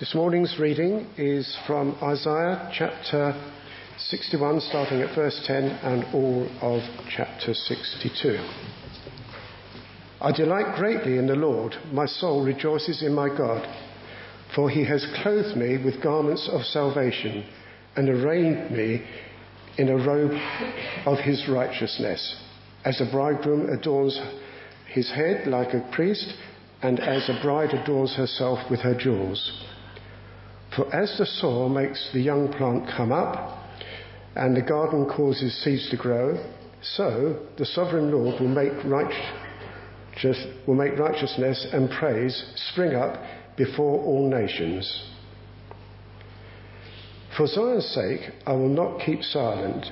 This morning's reading is from Isaiah chapter 61, starting at verse 10, and all of chapter 62. I delight greatly in the Lord. My soul rejoices in my God, for he has clothed me with garments of salvation and arrayed me in a robe of his righteousness. As a bridegroom adorns his head like a priest, and as a bride adorns herself with her jewels. For as the soil makes the young plant come up, and the garden causes seeds to grow, so the sovereign Lord will make, righteous, will make righteousness and praise spring up before all nations. For Zion's sake, I will not keep silent.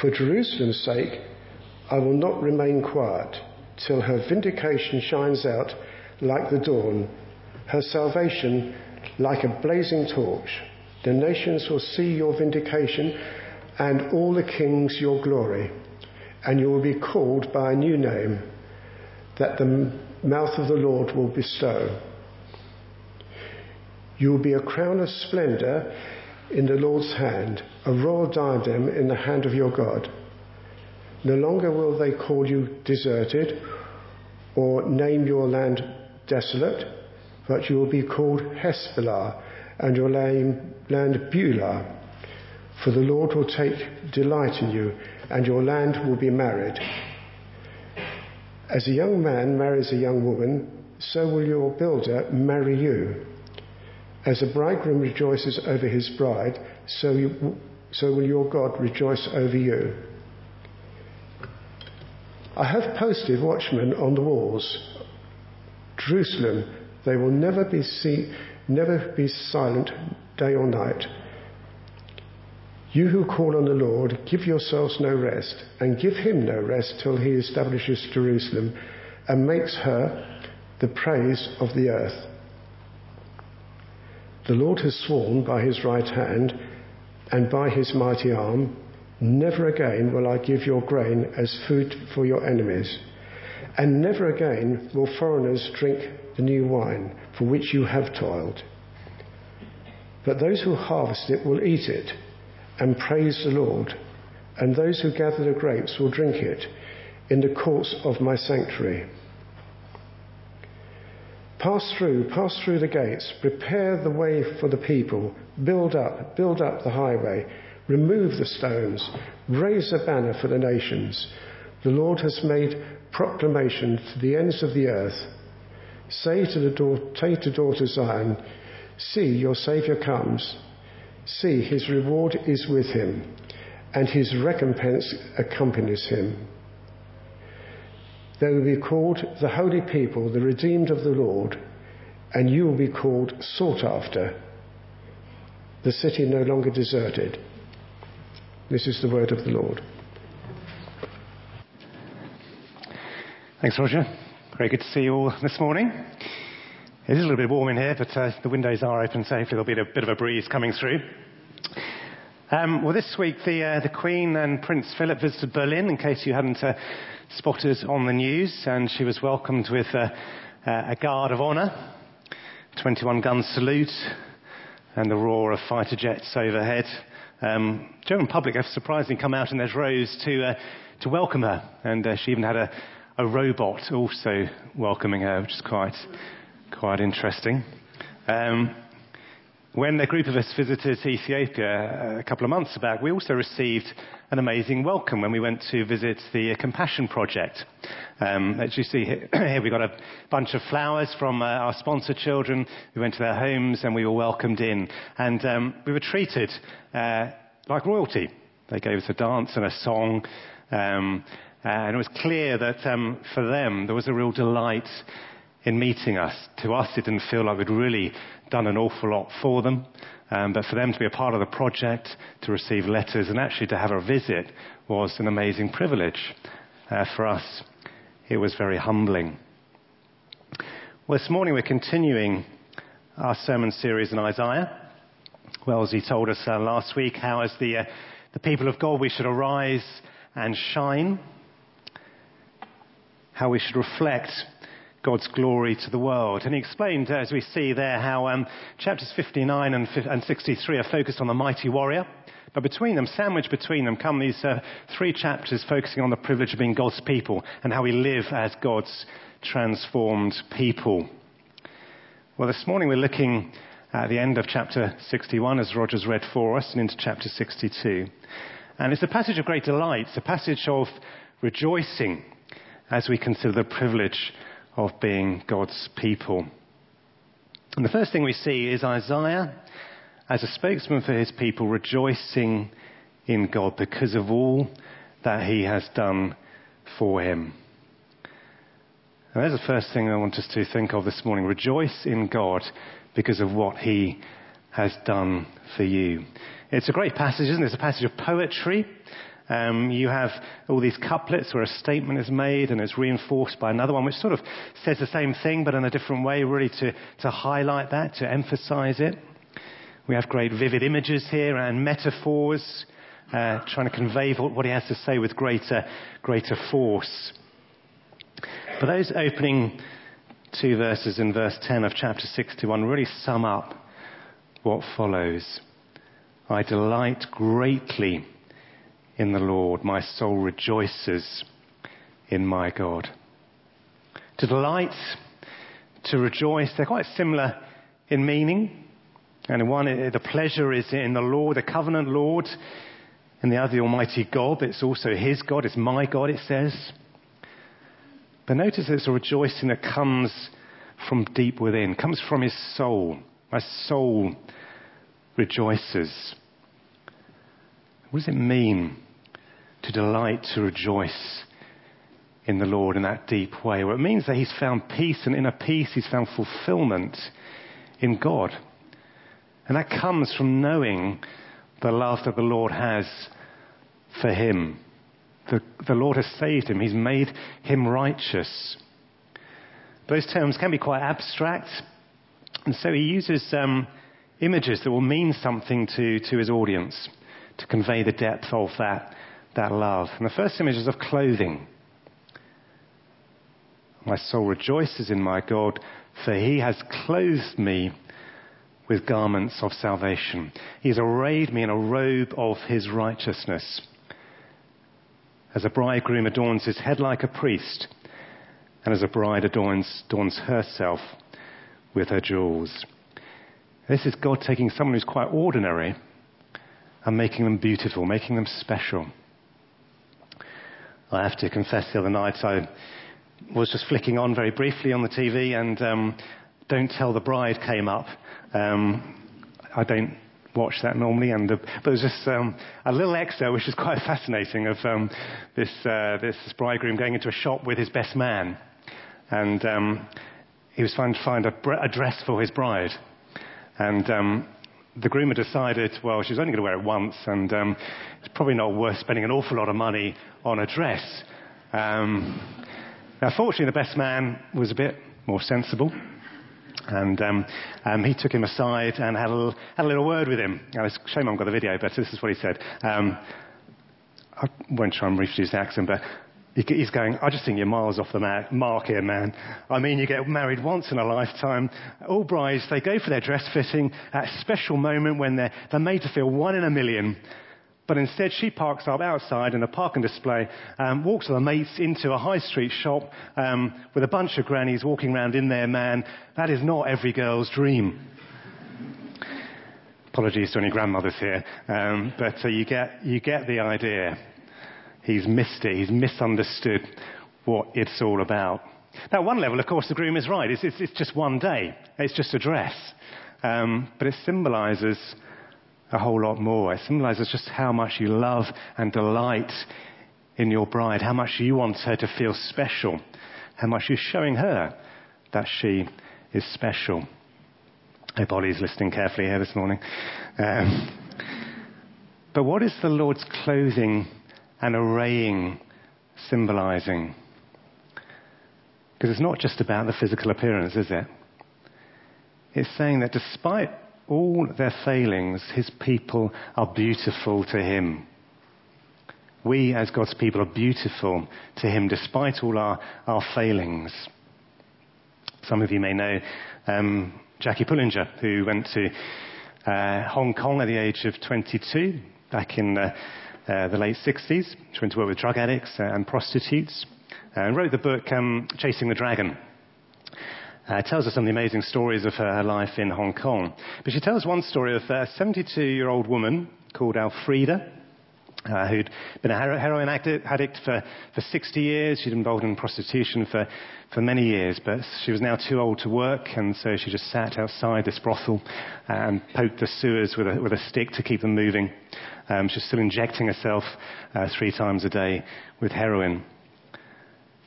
For Jerusalem's sake, I will not remain quiet till her vindication shines out like the dawn, her salvation like a blazing torch. The nations will see your vindication and all the kings your glory, and you will be called by a new name that the mouth of the Lord will bestow. You will be a crown of splendor in the Lord's hand, a royal diadem in the hand of your God. No longer will they call you deserted or name your land desolate but you will be called Hephzibah, and your land Beulah. For the Lord will take delight in you, and your land will be married. As a young man marries a young woman, so will your builder marry you. As a bridegroom rejoices over his bride, so, you, so will your God rejoice over you. I have posted watchmen on the walls. Jerusalem, they will never be, see, never be silent day or night. You who call on the Lord, give yourselves no rest, and give him no rest till he establishes Jerusalem and makes her the praise of the earth. The Lord has sworn by his right hand and by his mighty arm, Never again will I give your grain as food for your enemies, and never again will foreigners drink the new wine for which you have toiled. But those who harvest it will eat it and praise the Lord, and those who gather the grapes will drink it in the courts of my sanctuary. Pass through, pass through the gates, prepare the way for the people, build up, build up the highway, remove the stones, raise a banner for the nations. The Lord has made proclamation to the ends of the earth. Say to, the daughter, say to daughter Zion, See, your Saviour comes. See, his reward is with him, and his recompense accompanies him. They will be called the holy people, the redeemed of the Lord, and you will be called sought after, the city no longer deserted. This is the word of the Lord. Thanks, Roger. Very good to see you all this morning. It is a little bit warm in here, but uh, the windows are open, so hopefully there'll be a bit of a breeze coming through. Um, well, this week the, uh, the Queen and Prince Philip visited Berlin, in case you hadn't uh, spotted on the news, and she was welcomed with a guard of honour, 21 gun salute, and the roar of fighter jets overhead. Um, German public have surprisingly come out in their uh, to welcome her, and she even had a a robot also welcoming her, which is quite, quite interesting. Um, when a group of us visited Ethiopia a couple of months back, we also received an amazing welcome when we went to visit the Compassion Project. Um, as you see here, we got a bunch of flowers from uh, our sponsor children. We went to their homes and we were welcomed in. And um, we were treated uh, like royalty. They gave us a dance and a song. Um, uh, and it was clear that um, for them, there was a real delight in meeting us. To us, it didn't feel like we'd really done an awful lot for them. Um, but for them to be a part of the project, to receive letters, and actually to have a visit was an amazing privilege. Uh, for us, it was very humbling. Well, this morning we're continuing our sermon series in Isaiah. Well, as he told us uh, last week how, as the, uh, the people of God, we should arise and shine how we should reflect God's glory to the world. And he explained, as we see there, how um, chapters 59 and, and 63 are focused on the mighty warrior. But between them, sandwiched between them, come these uh, three chapters focusing on the privilege of being God's people and how we live as God's transformed people. Well, this morning we're looking at the end of chapter 61, as Roger's read for us, and into chapter 62. And it's a passage of great delight. It's a passage of rejoicing as we consider the privilege of being God's people. And the first thing we see is Isaiah, as a spokesman for his people, rejoicing in God because of all that he has done for him. And there's the first thing I want us to think of this morning. Rejoice in God because of what he has done for you. It's a great passage, isn't it? It's a passage of poetry. Um, you have all these couplets where a statement is made and it's reinforced by another one, which sort of says the same thing but in a different way, really to, to highlight that, to emphasize it. We have great vivid images here and metaphors, uh, trying to convey what he has to say with greater, greater force. But those opening two verses in verse 10 of chapter 61 really sum up what follows. I delight greatly in the Lord. My soul rejoices in my God. To delight, to rejoice, they're quite similar in meaning. And one, the pleasure is in the Lord, the covenant Lord. And the other, the Almighty God. It's also His God. It's my God, it says. But notice it's a rejoicing that comes from deep within, comes from His soul. My soul rejoices. What does it mean to delight, to rejoice in the Lord in that deep way? Well, it means that he's found peace, and in a peace, he's found fulfillment in God. And that comes from knowing the love that the Lord has for him. The, the Lord has saved him, he's made him righteous. Those terms can be quite abstract, and so he uses um, images that will mean something to, to his audience to convey the depth of that, that love. And the first image is of clothing. My soul rejoices in my God, for he has clothed me with garments of salvation. He has arrayed me in a robe of his righteousness. As a bridegroom adorns his head like a priest, and as a bride adorns, adorns herself with her jewels. This is God taking someone who's quite ordinary and making them beautiful, making them special. I have to confess the other night I was just flicking on very briefly on the TV and um, Don't Tell the Bride came up. Um, I don't watch that normally, and the, but there's just um, a little extra which is quite fascinating of um, this, uh, this bridegroom going into a shop with his best man, and um, he was trying to find a, a dress for his bride, and um, the groom had decided, well, she's only going to wear it once, and um, it's probably not worth spending an awful lot of money on a dress. Um, now, fortunately, the best man was a bit more sensible. And um, um, he took him aside and had a, little, had a little word with him. Now, it's a shame I haven't got the video, but this is what he said. Um, I won't try and reproduce the accent, but He's going, I just think you're miles off the mark here, man. I mean, you get married once in a lifetime. All brides, they go for their dress fitting at a special moment when they're, they're made to feel one in a million. But instead, she parks up outside in a parking display, um, walks with her mates into a high street shop um, with a bunch of grannies walking around in there, man. That is not every girl's dream. Apologies to any grandmothers here, um, but uh, you, get, you get the idea. He's missed it. He's misunderstood what it's all about. Now, at one level, of course, the groom is right. It's, it's, it's just one day. It's just a dress. Um, but it symbolizes a whole lot more. It symbolizes just how much you love and delight in your bride, how much you want her to feel special, how much you're showing her that she is special. I hope Ollie's listening carefully here this morning. Um, but what is the Lord's clothing and arraying, symbolizing. Because it's not just about the physical appearance, is it? It's saying that despite all their failings, his people are beautiful to him. We, as God's people, are beautiful to him despite all our, our failings. Some of you may know um, Jackie Pullinger, who went to uh, Hong Kong at the age of 22 back in uh, the late 60s. She went to work with drug addicts uh, and prostitutes and wrote the book um, Chasing the Dragon. Uh, tells us some of the amazing stories of her life in Hong Kong. But she tells one story of a 72 year old woman called Alfreda, uh, who'd been a heroin addict for, for 60 years. She'd been involved in prostitution for, for many years, but she was now too old to work, and so she just sat outside this brothel and poked the sewers with a, with a stick to keep them moving. Um, she's still injecting herself uh, three times a day with heroin.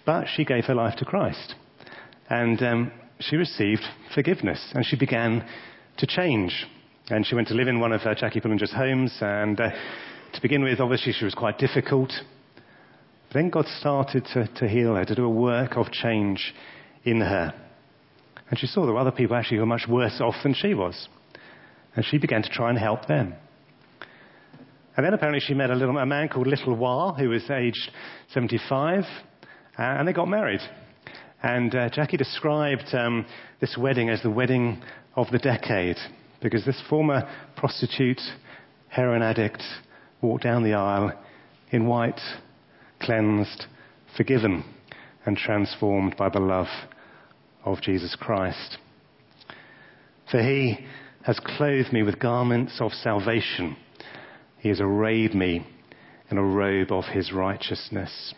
But she gave her life to Christ. And um, she received forgiveness, and she began to change. And she went to live in one of uh, Jackie Pullinger's homes, and uh, to begin with, obviously, she was quite difficult. But then God started to, to heal her, to do a work of change in her. And she saw there were other people actually who were much worse off than she was. And she began to try and help them. And then apparently she met a, little, a man called Little Wah, who was aged 75, uh, and they got married. And uh, Jackie described um, this wedding as the wedding of the decade, because this former prostitute, heroin addict, walked down the aisle in white, cleansed, forgiven, and transformed by the love of Jesus Christ. For he has clothed me with garments of salvation. He has arrayed me in a robe of his righteousness.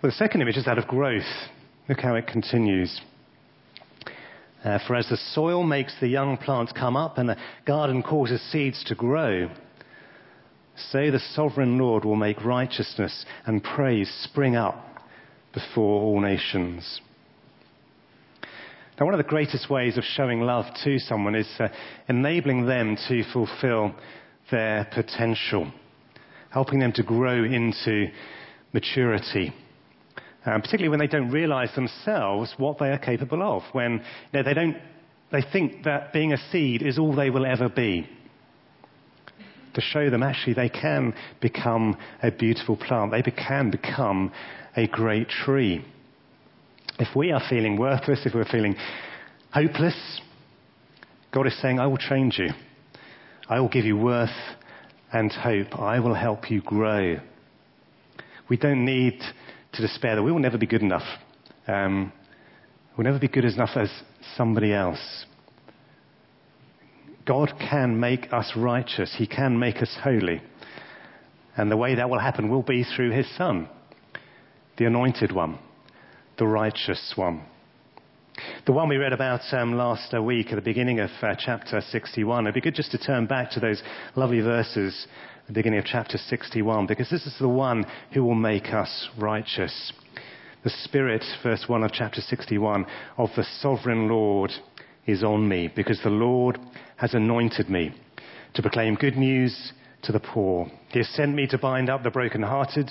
Well, the second image is that of growth. Look how it continues. Uh, for as the soil makes the young plants come up and the garden causes seeds to grow, so the sovereign Lord will make righteousness and praise spring up before all nations. One of the greatest ways of showing love to someone is uh, enabling them to fulfill their potential, helping them to grow into maturity um, particularly when they don't realize themselves what they are capable of, when you know, they, don't, they think that being a seed is all they will ever be. To show them actually they can become a beautiful plant, they can become a great tree. If we are feeling worthless, if we're feeling hopeless, God is saying, I will change you. I will give you worth and hope. I will help you grow. We don't need to despair that we will never be good enough. Um, we'll never be good enough as somebody else. God can make us righteous. He can make us holy. And the way that will happen will be through His Son, the anointed one, the righteous one. The one we read about um, last uh, week at the beginning of uh, chapter 61. It'd be good just to turn back to those lovely verses at the beginning of chapter 61, because this is the one who will make us righteous. The Spirit, verse 1 of chapter 61, of the sovereign Lord is on me, because the Lord has anointed me to proclaim good news to the poor. He has sent me to bind up the brokenhearted,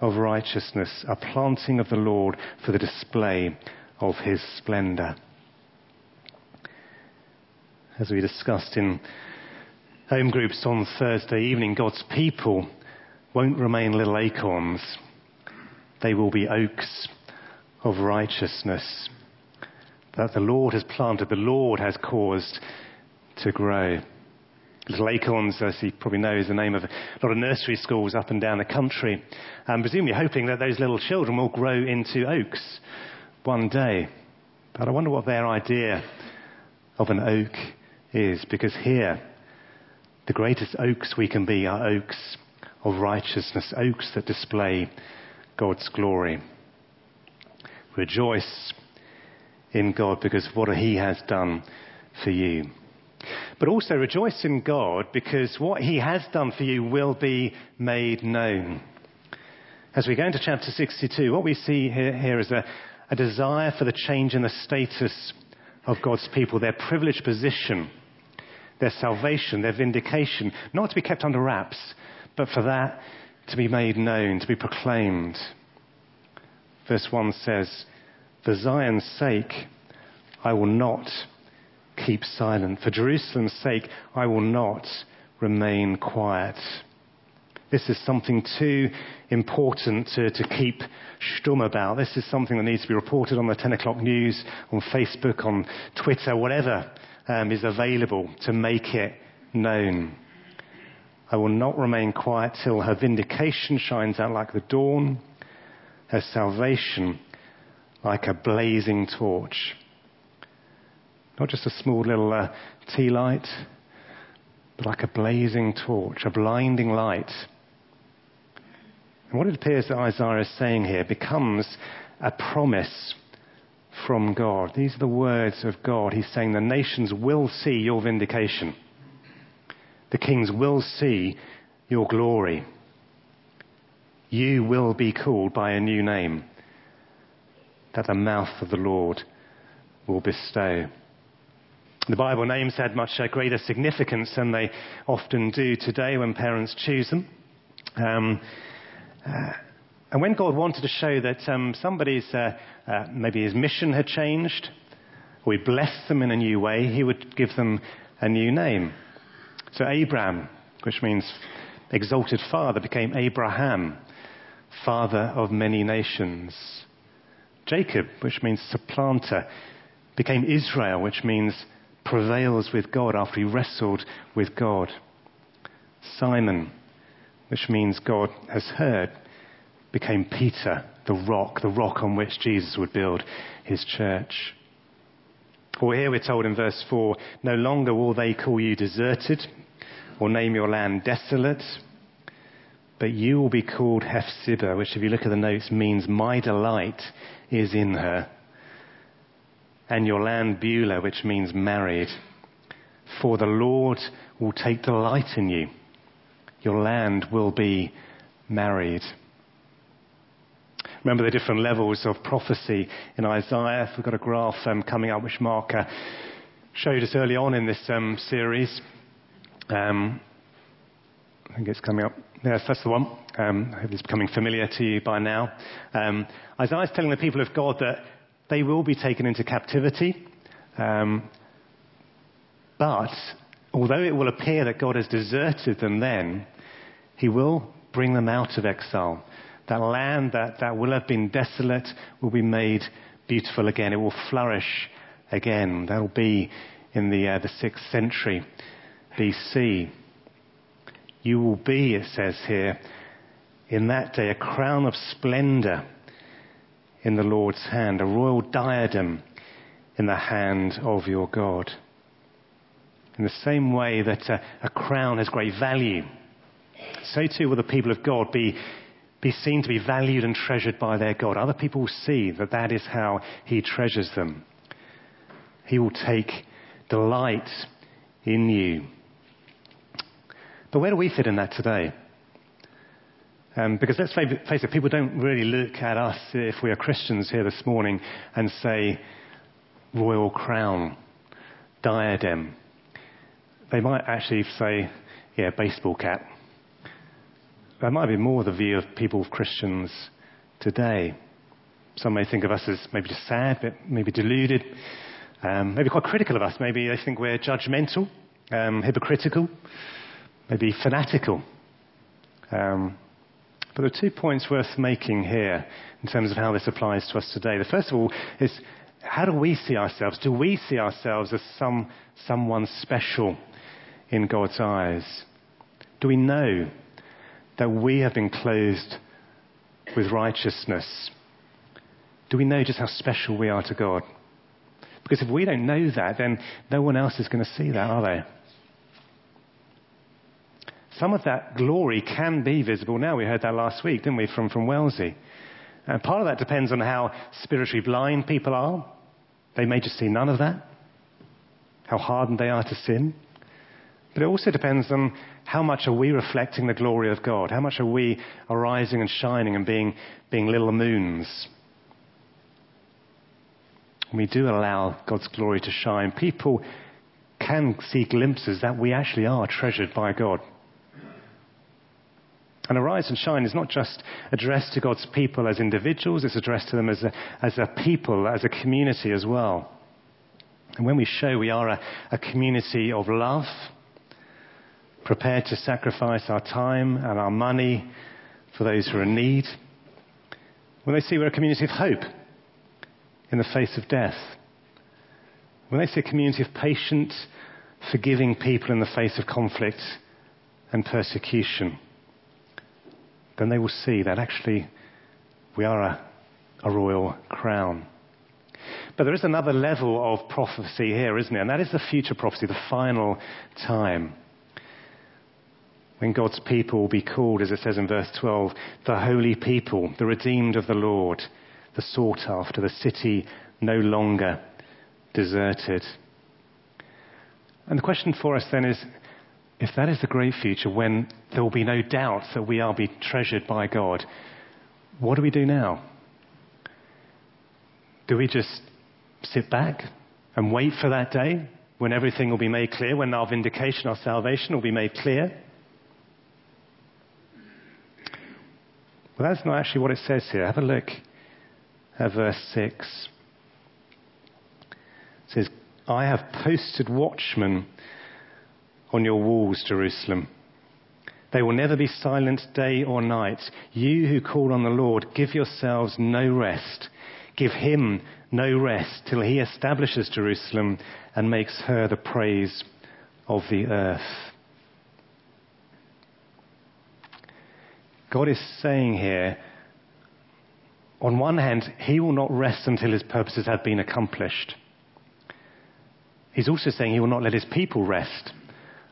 of righteousness, a planting of the Lord for the display of his splendor. As we discussed in home groups on Thursday evening, God's people won't remain little acorns. They will be oaks of righteousness that the Lord has planted, the Lord has caused to grow. Little Acorns, as you probably know, is the name of a lot of nursery schools up and down the country, and presumably hoping that those little children will grow into oaks one day. But I wonder what their idea of an oak is, because here the greatest oaks we can be are oaks of righteousness, oaks that display God's glory. Rejoice in God because of what He has done for you. But also rejoice in God because what He has done for you will be made known. As we go into chapter 62, what we see here, here is a, a desire for the change in the status of God's people, their privileged position, their salvation, their vindication, not to be kept under wraps, but for that to be made known, to be proclaimed. Verse 1 says, For Zion's sake, I will not keep silent. For Jerusalem's sake, I will not remain quiet. This is something too important to, to keep stum about. This is something that needs to be reported on the 10 o'clock news, on Facebook, on Twitter, whatever um, is available to make it known. I will not remain quiet till her vindication shines out like the dawn, her salvation like a blazing torch. Not just a small little uh, tea light, but like a blazing torch, a blinding light. And what it appears that Isaiah is saying here becomes a promise from God. These are the words of God. He's saying the nations will see your vindication. The kings will see your glory. You will be called by a new name that the mouth of the Lord will bestow. The Bible names had much uh, greater significance than they often do today when parents choose them. Um, uh, and when God wanted to show that um, somebody's, uh, uh, maybe his mission had changed, or he blessed them in a new way, he would give them a new name. So Abram, which means exalted father, became Abraham, father of many nations. Jacob, which means supplanter, became Israel, which means prevails with God after he wrestled with God. Simon, which means God has heard, became Peter, the rock, the rock on which Jesus would build his church. Or here we're told in verse 4 no longer will they call you deserted or name your land desolate, but you will be called Hephzibah, which, if you look at the notes, means my delight is in her and your land Beulah, which means married. For the Lord will take delight in you. Your land will be married. Remember the different levels of prophecy in Isaiah. We've got a graph um, coming up which Mark uh, showed us early on in this um, series. Um, I think it's coming up. Yes, that's the one. Um, I hope it's becoming familiar to you by now. Um, Isaiah's telling the people of God that they will be taken into captivity. Um, but although it will appear that God has deserted them then, He will bring them out of exile. That land that, that will have been desolate will be made beautiful again. It will flourish again. That will be in the, uh, the 6th century BC. You will be, it says here, in that day a crown of splendor in the Lord's hand, a royal diadem in the hand of your God. In the same way that a, a crown has great value, so too will the people of God be, be seen to be valued and treasured by their God. Other people will see that that is how He treasures them. He will take delight in you. But where do we fit in that today? Um, because let's face it, people don't really look at us if we are Christians here this morning and say, royal crown, diadem. They might actually say, yeah, baseball cap. That might be more the view of people, Christians today. Some may think of us as maybe just sad, but maybe deluded, um, maybe quite critical of us. Maybe they think we're judgmental, um, hypocritical, maybe fanatical. Um, but there are two points worth making here in terms of how this applies to us today. The first of all is how do we see ourselves? Do we see ourselves as some, someone special in God's eyes? Do we know that we have been clothed with righteousness? Do we know just how special we are to God? Because if we don't know that, then no one else is going to see that, are they? Some of that glory can be visible now. We heard that last week, didn't we, from, from Wellesley. And part of that depends on how spiritually blind people are. They may just see none of that, how hardened they are to sin. But it also depends on how much are we reflecting the glory of God? How much are we arising and shining and being, being little moons? we do allow God's glory to shine, people can see glimpses that we actually are treasured by God. And Arise and Shine is not just addressed to God's people as individuals, it's addressed to them as a, as a people, as a community as well. And when we show we are a, a community of love, prepared to sacrifice our time and our money for those who are in need, when they see we're a community of hope in the face of death, when they see a community of patient, forgiving people in the face of conflict and persecution, then they will see that actually we are a, a royal crown. But there is another level of prophecy here, isn't there? And that is the future prophecy, the final time. When God's people will be called, as it says in verse 12, the holy people, the redeemed of the Lord, the sought after, the city no longer deserted. And the question for us then is if that is the great future when there will be no doubt that we are be treasured by God, what do we do now? Do we just sit back and wait for that day when everything will be made clear, when our vindication, our salvation will be made clear? Well, that's not actually what it says here. Have a look at verse 6. It says, I have posted watchmen on your walls, Jerusalem. They will never be silent day or night. You who call on the Lord, give yourselves no rest. Give him no rest till he establishes Jerusalem and makes her the praise of the earth. God is saying here, on one hand, he will not rest until his purposes have been accomplished. He's also saying he will not let his people rest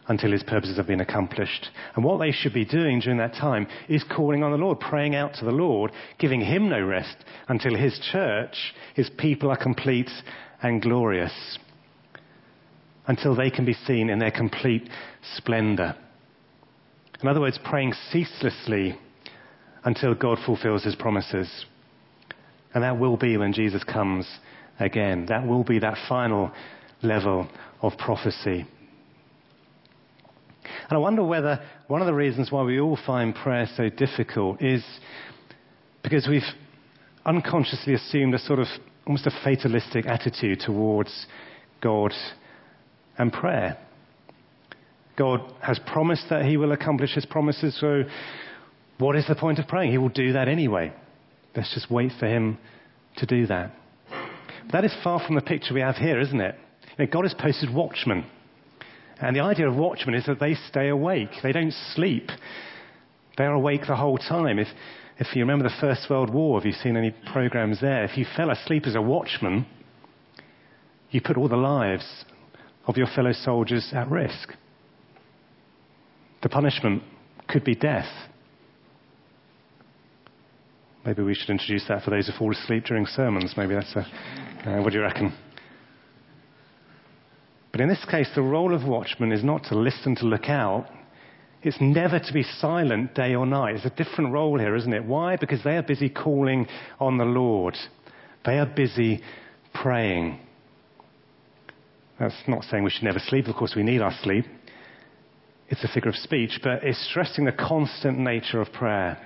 until his purposes have been accomplished. And what they should be doing during that time is calling on the Lord, praying out to the Lord, giving him no rest until his church, his people are complete and glorious. Until they can be seen in their complete splendor. In other words, praying ceaselessly until God fulfills his promises. And that will be when Jesus comes again. That will be that final level of prophecy. And I wonder whether one of the reasons why we all find prayer so difficult is because we've unconsciously assumed a sort of almost a fatalistic attitude towards God and prayer. God has promised that He will accomplish His promises, so what is the point of praying? He will do that anyway. Let's just wait for Him to do that. That is far from the picture we have here, isn't it? You know, God has posted watchmen and the idea of watchmen is that they stay awake. They don't sleep. They're awake the whole time. If, if you remember the First World War, have you seen any programs there? If you fell asleep as a watchman, you put all the lives of your fellow soldiers at risk. The punishment could be death. Maybe we should introduce that for those who fall asleep during sermons. Maybe that's a. Uh, what do you reckon? But in this case, the role of watchman is not to listen, to look out. It's never to be silent day or night. It's a different role here, isn't it? Why? Because they are busy calling on the Lord. They are busy praying. That's not saying we should never sleep. Of course, we need our sleep. It's a figure of speech, but it's stressing the constant nature of prayer.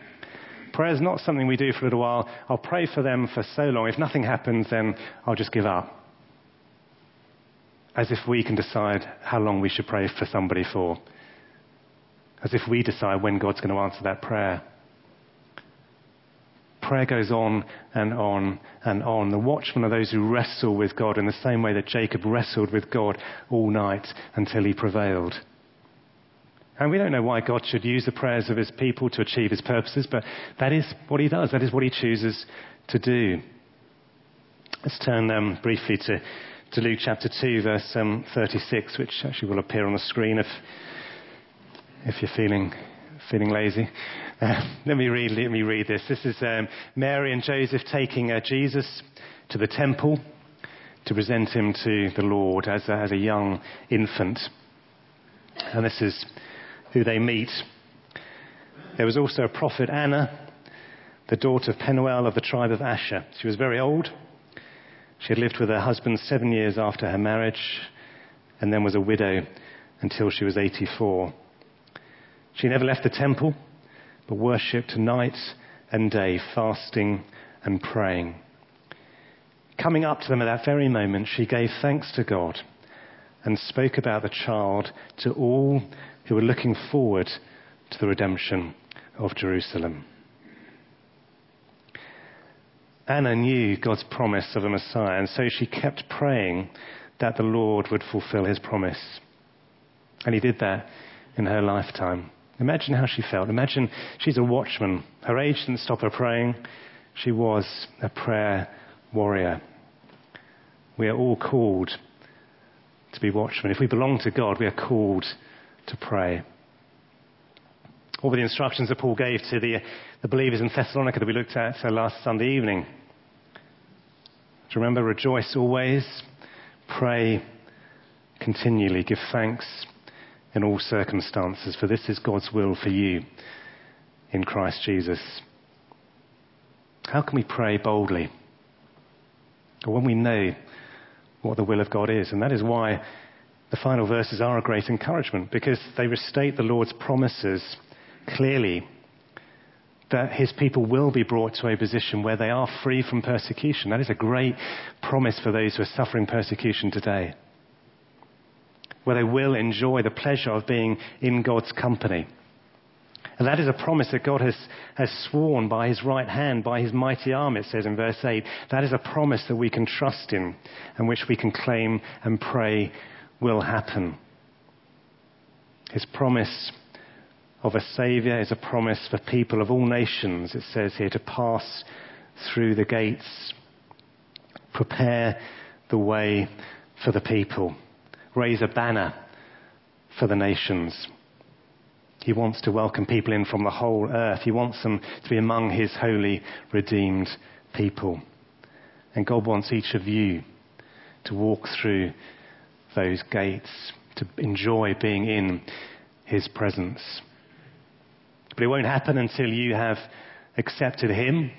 Prayer is not something we do for a little while. I'll pray for them for so long. If nothing happens, then I'll just give up as if we can decide how long we should pray for somebody for, as if we decide when God's going to answer that prayer. Prayer goes on and on and on. The watchmen are those who wrestle with God in the same way that Jacob wrestled with God all night until he prevailed. And we don't know why God should use the prayers of his people to achieve his purposes, but that is what he does. That is what he chooses to do. Let's turn um, briefly to to Luke chapter 2, verse um, 36, which actually will appear on the screen if, if you're feeling, feeling lazy. Uh, let, me read, let me read this. This is um, Mary and Joseph taking uh, Jesus to the temple to present him to the Lord as a, as a young infant. And this is who they meet. There was also a prophet, Anna, the daughter of Penuel of the tribe of Asher. She was very old She had lived with her husband seven years after her marriage and then was a widow until she was 84. She never left the temple, but worshipped night and day, fasting and praying. Coming up to them at that very moment, she gave thanks to God and spoke about the child to all who were looking forward to the redemption of Jerusalem. Anna knew God's promise of a Messiah, and so she kept praying that the Lord would fulfill his promise. And he did that in her lifetime. Imagine how she felt. Imagine she's a watchman. Her age didn't stop her praying. She was a prayer warrior. We are all called to be watchmen. If we belong to God, we are called to pray. Were the instructions that Paul gave to the, the believers in Thessalonica that we looked at uh, last Sunday evening? You remember? Rejoice always, pray continually, give thanks in all circumstances, for this is God's will for you in Christ Jesus. How can we pray boldly? When we know what the will of God is. And that is why the final verses are a great encouragement, because they restate the Lord's promises clearly that his people will be brought to a position where they are free from persecution. That is a great promise for those who are suffering persecution today. Where they will enjoy the pleasure of being in God's company. And that is a promise that God has, has sworn by his right hand, by his mighty arm, it says in verse 8. That is a promise that we can trust in and which we can claim and pray will happen. His promise of a Saviour is a promise for people of all nations, it says here, to pass through the gates, prepare the way for the people, raise a banner for the nations. He wants to welcome people in from the whole earth. He wants them to be among his holy, redeemed people. And God wants each of you to walk through those gates, to enjoy being in his presence. But it won't happen until you have accepted him,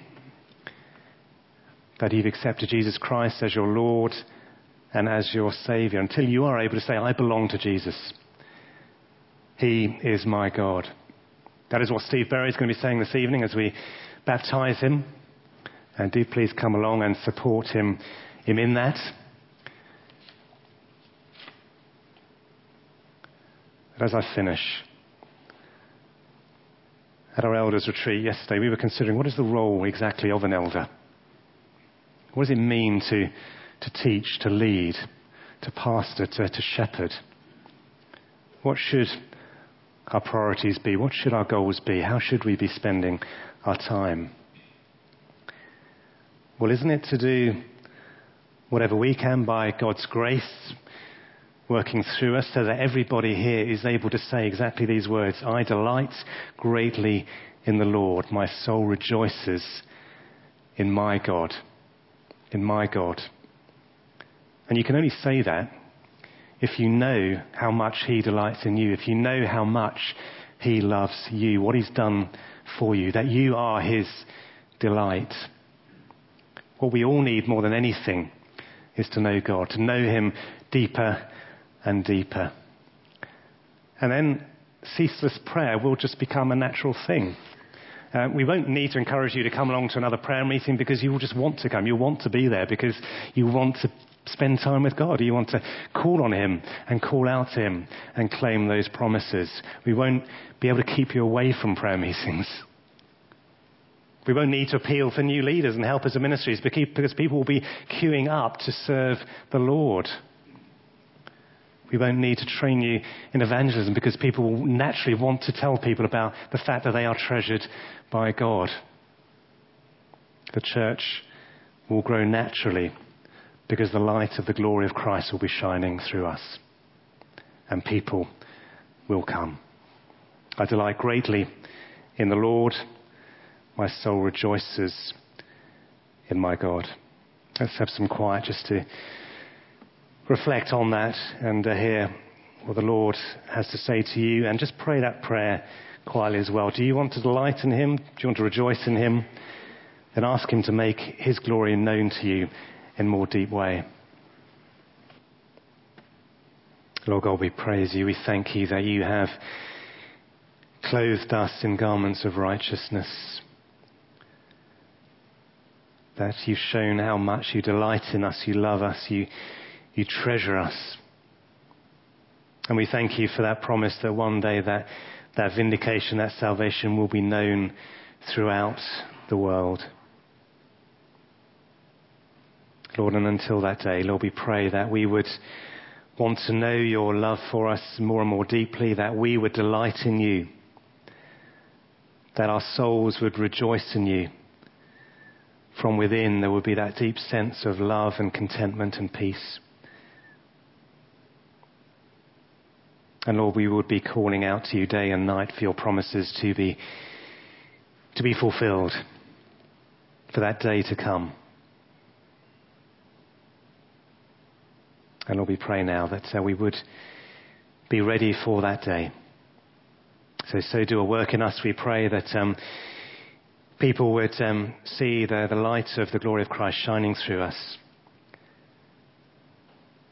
that you've accepted Jesus Christ as your Lord and as your Savior, until you are able to say, I belong to Jesus. He is my God. That is what Steve Berry is going to be saying this evening as we baptize him. And do please come along and support him, him in that. But as I finish, at our elders retreat yesterday, we were considering what is the role exactly of an elder? What does it mean to, to teach, to lead, to pastor, to, to shepherd? What should our priorities be? What should our goals be? How should we be spending our time? Well, isn't it to do whatever we can by God's grace working through us so that everybody here is able to say exactly these words I delight greatly in the Lord. My soul rejoices in my God. In my God. And you can only say that if you know how much He delights in you, if you know how much He loves you, what He's done for you, that you are His delight. What we all need more than anything is to know God, to know Him deeper and deeper. And then ceaseless prayer will just become a natural thing. Uh, we won't need to encourage you to come along to another prayer meeting because you will just want to come. You'll want to be there because you want to spend time with God. You want to call on Him and call out to Him and claim those promises. We won't be able to keep you away from prayer meetings. We won't need to appeal for new leaders and helpers of ministries because people will be queuing up to serve the Lord. We won't need to train you in evangelism because people will naturally want to tell people about the fact that they are treasured by God. The church will grow naturally because the light of the glory of Christ will be shining through us. And people will come. I delight greatly in the Lord. My soul rejoices in my God. Let's have some quiet just to reflect on that and uh, hear what the Lord has to say to you and just pray that prayer quietly as well. Do you want to delight in Him? Do you want to rejoice in Him? Then ask Him to make His glory known to you in a more deep way. Lord God, we praise you. We thank you that you have clothed us in garments of righteousness. That you've shown how much you delight in us, you love us, you, you treasure us. And we thank you for that promise that one day that, that vindication, that salvation will be known throughout the world. Lord, and until that day, Lord, we pray that we would want to know your love for us more and more deeply, that we would delight in you, that our souls would rejoice in you. From within, there would be that deep sense of love and contentment and peace. And Lord, we would be calling out to you day and night for your promises to be, to be fulfilled, for that day to come. And Lord, we pray now that uh, we would be ready for that day. So, so do a work in us, we pray that um, people would um, see the, the light of the glory of Christ shining through us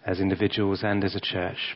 as individuals and as a church.